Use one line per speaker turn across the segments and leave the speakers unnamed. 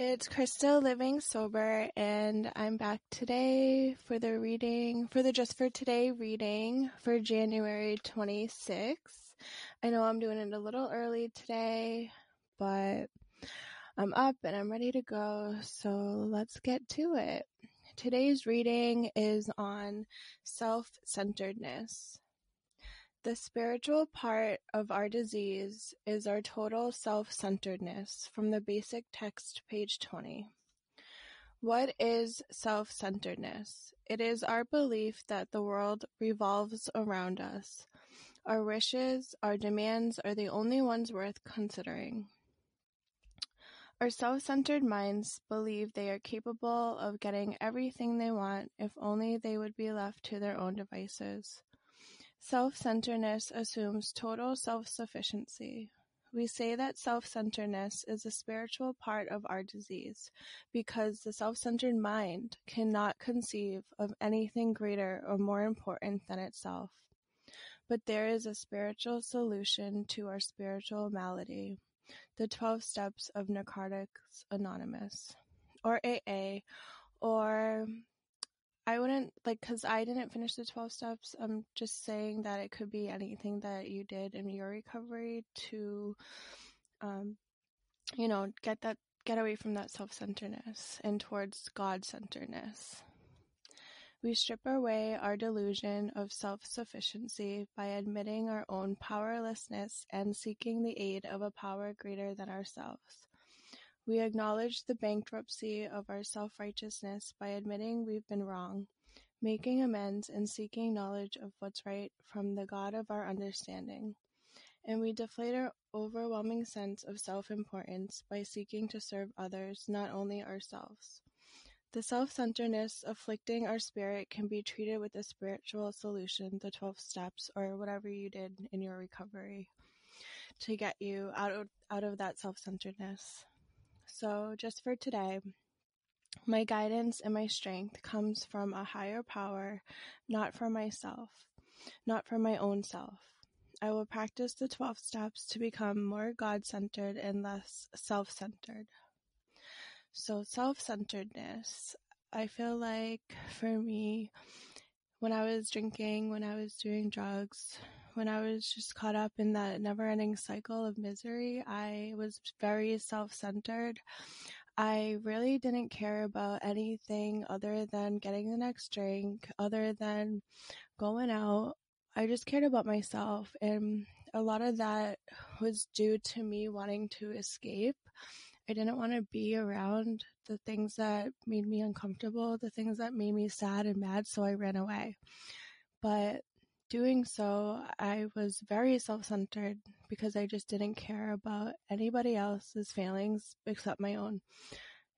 It's Crystal living sober, and I'm back today for the reading for the Just for Today reading for January 26th. I know I'm doing it a little early today, but I'm up and I'm ready to go, so let's get to it. Today's reading is on self centeredness. The spiritual part of our disease is our total self-centeredness from the basic text page 20. What is self-centeredness? It is our belief that the world revolves around us. Our wishes, our demands are the only ones worth considering. Our self-centered minds believe they are capable of getting everything they want if only they would be left to their own devices. Self-centeredness assumes total self-sufficiency. We say that self-centeredness is a spiritual part of our disease because the self-centered mind cannot conceive of anything greater or more important than itself. But there is a spiritual solution to our spiritual malady, the 12 steps of Narcotics Anonymous, or AA, or I wouldn't like because I didn't finish the 12 steps. I'm just saying that it could be anything that you did in your recovery to, um, you know, get that, get away from that self centeredness and towards God centeredness. We strip away our delusion of self sufficiency by admitting our own powerlessness and seeking the aid of a power greater than ourselves. We acknowledge the bankruptcy of our self-righteousness by admitting we've been wrong, making amends and seeking knowledge of what's right from the God of our understanding. And we deflate our overwhelming sense of self-importance by seeking to serve others, not only ourselves. The self-centeredness afflicting our spirit can be treated with a spiritual solution, the 12 steps, or whatever you did in your recovery to get you out of, out of that self-centeredness. So, just for today, my guidance and my strength comes from a higher power, not from myself, not from my own self. I will practice the 12 steps to become more God centered and less self centered. So, self centeredness, I feel like for me, when I was drinking, when I was doing drugs, when I was just caught up in that never ending cycle of misery, I was very self centered. I really didn't care about anything other than getting the next drink, other than going out. I just cared about myself. And a lot of that was due to me wanting to escape. I didn't want to be around the things that made me uncomfortable, the things that made me sad and mad, so I ran away. But doing so, I was very self centered because I just didn't care about anybody else's failings except my own.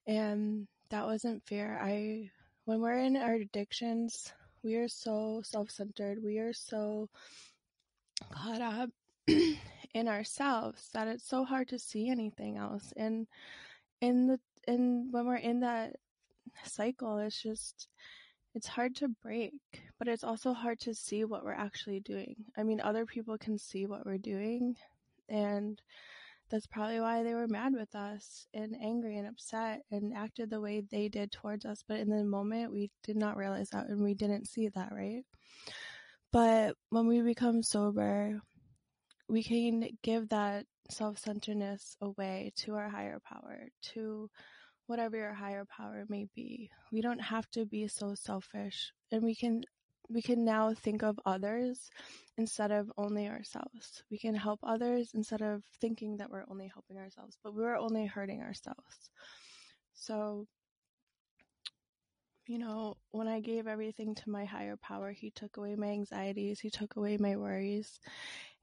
And that wasn't fair. I, when we're in our addictions, we are so self centered. We are so caught up in ourselves that it's so hard to see anything else. And in the, and when we're in that cycle, it's just, it's hard to break, but it's also hard to see what we're actually doing. I mean, other people can see what we're doing, and that's probably why they were mad with us and angry and upset and acted the way they did towards us. But in the moment, we did not realize that and we didn't see that, right? But when we become sober, we can give that self centeredness away to our higher power, to whatever your higher power may be. We don't have to be so selfish and we can we can now think of others instead of only ourselves. We can help others instead of thinking that we're only helping ourselves, but we're only hurting ourselves. So, you know, when I gave everything to my higher power, he took away my anxieties, he took away my worries,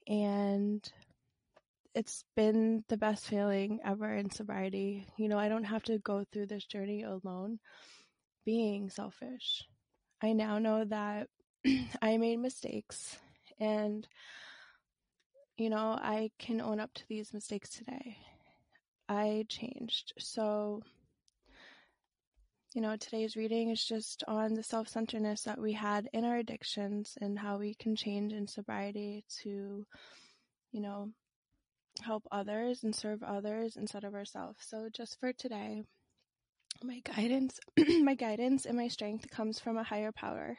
and it's been the best feeling ever in sobriety. You know, I don't have to go through this journey alone being selfish. I now know that I made mistakes and you know, I can own up to these mistakes today. I changed. So, you know, today's reading is just on the self centeredness that we had in our addictions and how we can change in sobriety to, you know, help others and serve others instead of ourselves. So, just for today, My guidance, my guidance and my strength comes from a higher power,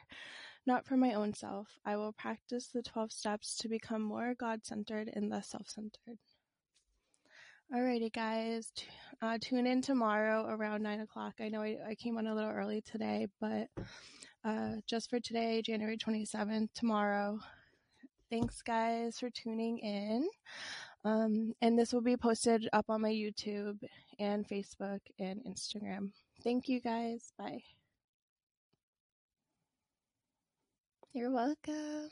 not from my own self. I will practice the 12 steps to become more God centered and less self centered. Alrighty, guys, uh, tune in tomorrow around 9 o'clock. I know I, I came on a little early today, but uh, just for today, January 27th, tomorrow. Thanks, guys, for tuning in. Um, and this will be posted up on my YouTube and Facebook and Instagram. Thank you, guys. Bye. You're welcome.